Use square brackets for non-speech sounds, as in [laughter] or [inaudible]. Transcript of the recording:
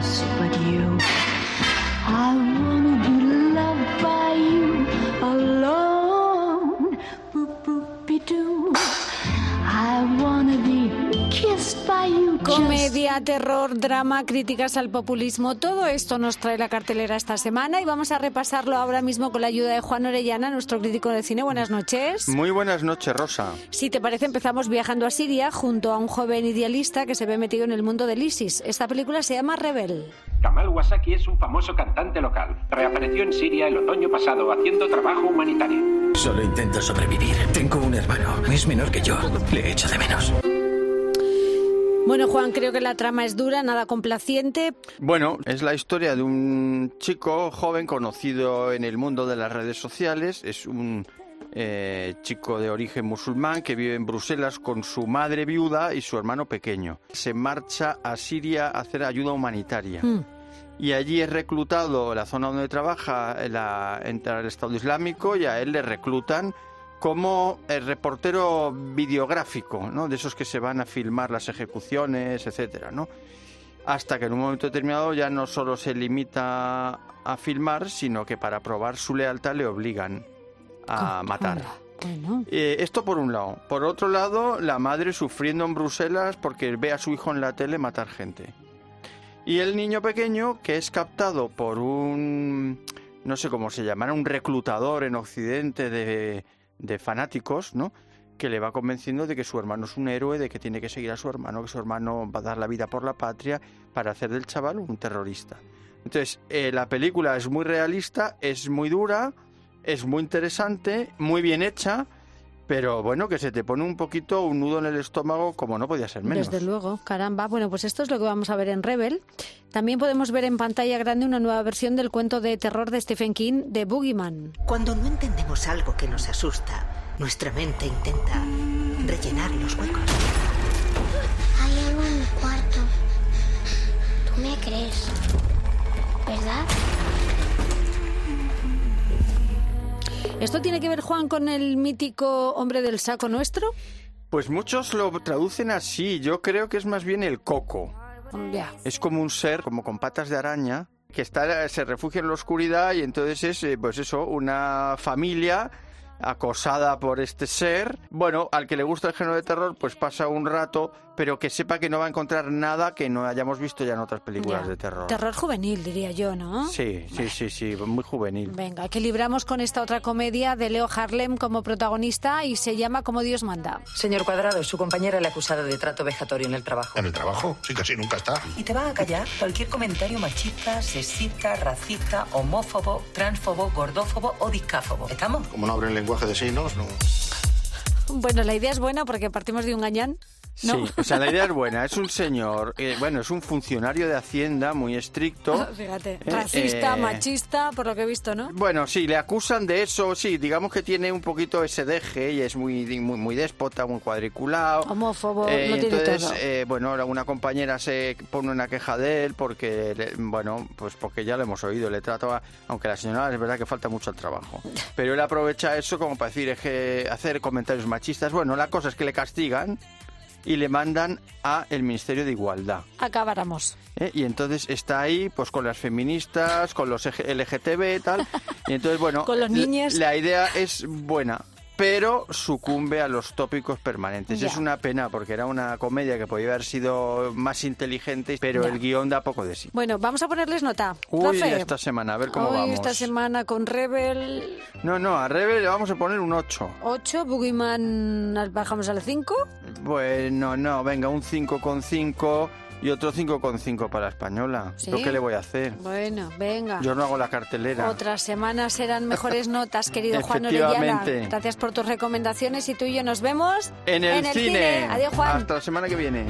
else but you. I wanna be loved by you alone. Boop boop be doo. Comedia, terror, drama, críticas al populismo, todo esto nos trae la cartelera esta semana y vamos a repasarlo ahora mismo con la ayuda de Juan Orellana, nuestro crítico de cine. Buenas noches. Muy buenas noches, Rosa. Si te parece, empezamos viajando a Siria junto a un joven idealista que se ve metido en el mundo del ISIS. Esta película se llama Rebel. Kamal Wasaki es un famoso cantante local. Reapareció en Siria el otoño pasado haciendo trabajo humanitario. Solo intento sobrevivir. Tengo un hermano. Es menor que yo. Le echo de menos. Bueno, Juan, creo que la trama es dura, nada complaciente. Bueno, es la historia de un chico joven conocido en el mundo de las redes sociales. Es un eh, chico de origen musulmán que vive en Bruselas con su madre viuda y su hermano pequeño. Se marcha a Siria a hacer ayuda humanitaria. Mm. Y allí es reclutado, la zona donde trabaja, la, entra el Estado Islámico y a él le reclutan como el reportero videográfico, ¿no? De esos que se van a filmar las ejecuciones, etcétera, ¿no? Hasta que en un momento determinado ya no solo se limita a filmar, sino que para probar su lealtad le obligan a matar. Bueno, Eh, esto por un lado. Por otro lado, la madre sufriendo en Bruselas porque ve a su hijo en la tele matar gente. Y el niño pequeño que es captado por un, no sé cómo se llamará, un reclutador en Occidente de, de fanáticos, ¿no? Que le va convenciendo de que su hermano es un héroe, de que tiene que seguir a su hermano, que su hermano va a dar la vida por la patria para hacer del chaval un terrorista. Entonces, eh, la película es muy realista, es muy dura, es muy interesante, muy bien hecha, pero bueno, que se te pone un poquito un nudo en el estómago como no podía ser menos. desde luego, caramba. Bueno, pues esto es lo que vamos a ver en Rebel. También podemos ver en pantalla grande una nueva versión del cuento de terror de Stephen King, de Boogeyman. Cuando no entendemos algo que nos asusta, nuestra mente intenta rellenar los huecos. Hay algo en mi cuarto. ¿Tú me crees? ¿Verdad? ¿Esto tiene que ver, Juan, con el mítico hombre del saco nuestro? Pues muchos lo traducen así, yo creo que es más bien el coco. Es como un ser, como con patas de araña, que está, se refugia en la oscuridad y entonces es, eh, pues eso, una familia acosada por este ser. Bueno, al que le gusta el género de terror, pues pasa un rato, pero que sepa que no va a encontrar nada que no hayamos visto ya en otras películas Ya. de terror. Terror juvenil, diría yo, ¿no? Sí, sí, sí, sí, muy juvenil. Venga, equilibramos con esta otra comedia de Leo Harlem como protagonista y se llama Como Dios manda. Señor Cuadrado, su compañera le ha acusado de trato vejatorio en el trabajo. En el trabajo, sí, casi nunca está. ¿Y te va a callar cualquier comentario machista, sexista, racista, homófobo, transfobo, gordófobo o discáfobo? ¿Estamos? Como no abren lenguaje de signos, no. Bueno, la idea es buena porque partimos de un gañán. ¿no? Sí, o sea, la idea es buena. [laughs] Es un señor, eh, bueno, es un funcionario de Hacienda muy estricto. Fíjate, Eh, racista, eh, machista, por lo que he visto, ¿no? Bueno, sí, le acusan de eso, sí, digamos que tiene un poquito ese deje y es muy, muy, muy déspota, muy cuadriculado. Homófobo, Eh, lo y tiene entonces, todo. eh, bueno, una compañera se pone una queja de él porque, le- bueno, pues porque ya lo hemos oído, le trato a, aunque la señora es verdad que falta mucho al trabajo, [laughs] pero él aprovecha eso como para decir, es que hacer comentarios machistas. Bueno, la cosa es que le castigan y le mandan a el Ministerio de Igualdad. Acabáramos. ¿eh? Y entonces está ahí, pues con las feministas, con los EG LGTB tal. Y entonces, bueno, [laughs] Con los niños. La, idea es buena, pero sucumbe a los tópicos permanentes. Ya. Es una pena porque era una comedia que podía haber sido más inteligente, pero Ya. el guion da poco de sí. Bueno, vamos a ponerles nota. Uy, Profe, esta semana, a ver cómo vamos. esta semana con Rebel No, no, a Rebe le vamos a poner un 8. 8, Boogeyman bajamos al 5. Bueno, no, venga, un 5,5 y otro 5,5 para la española. ¿Sí? ¿Lo que le voy a hacer? Bueno, venga. Yo no hago la cartelera. Otras semanas serán mejores notas, querido Juan Orellana. Gracias por tus recomendaciones y tú y yo nos vemos En el, cine. Adiós, Juan. Hasta la semana que viene.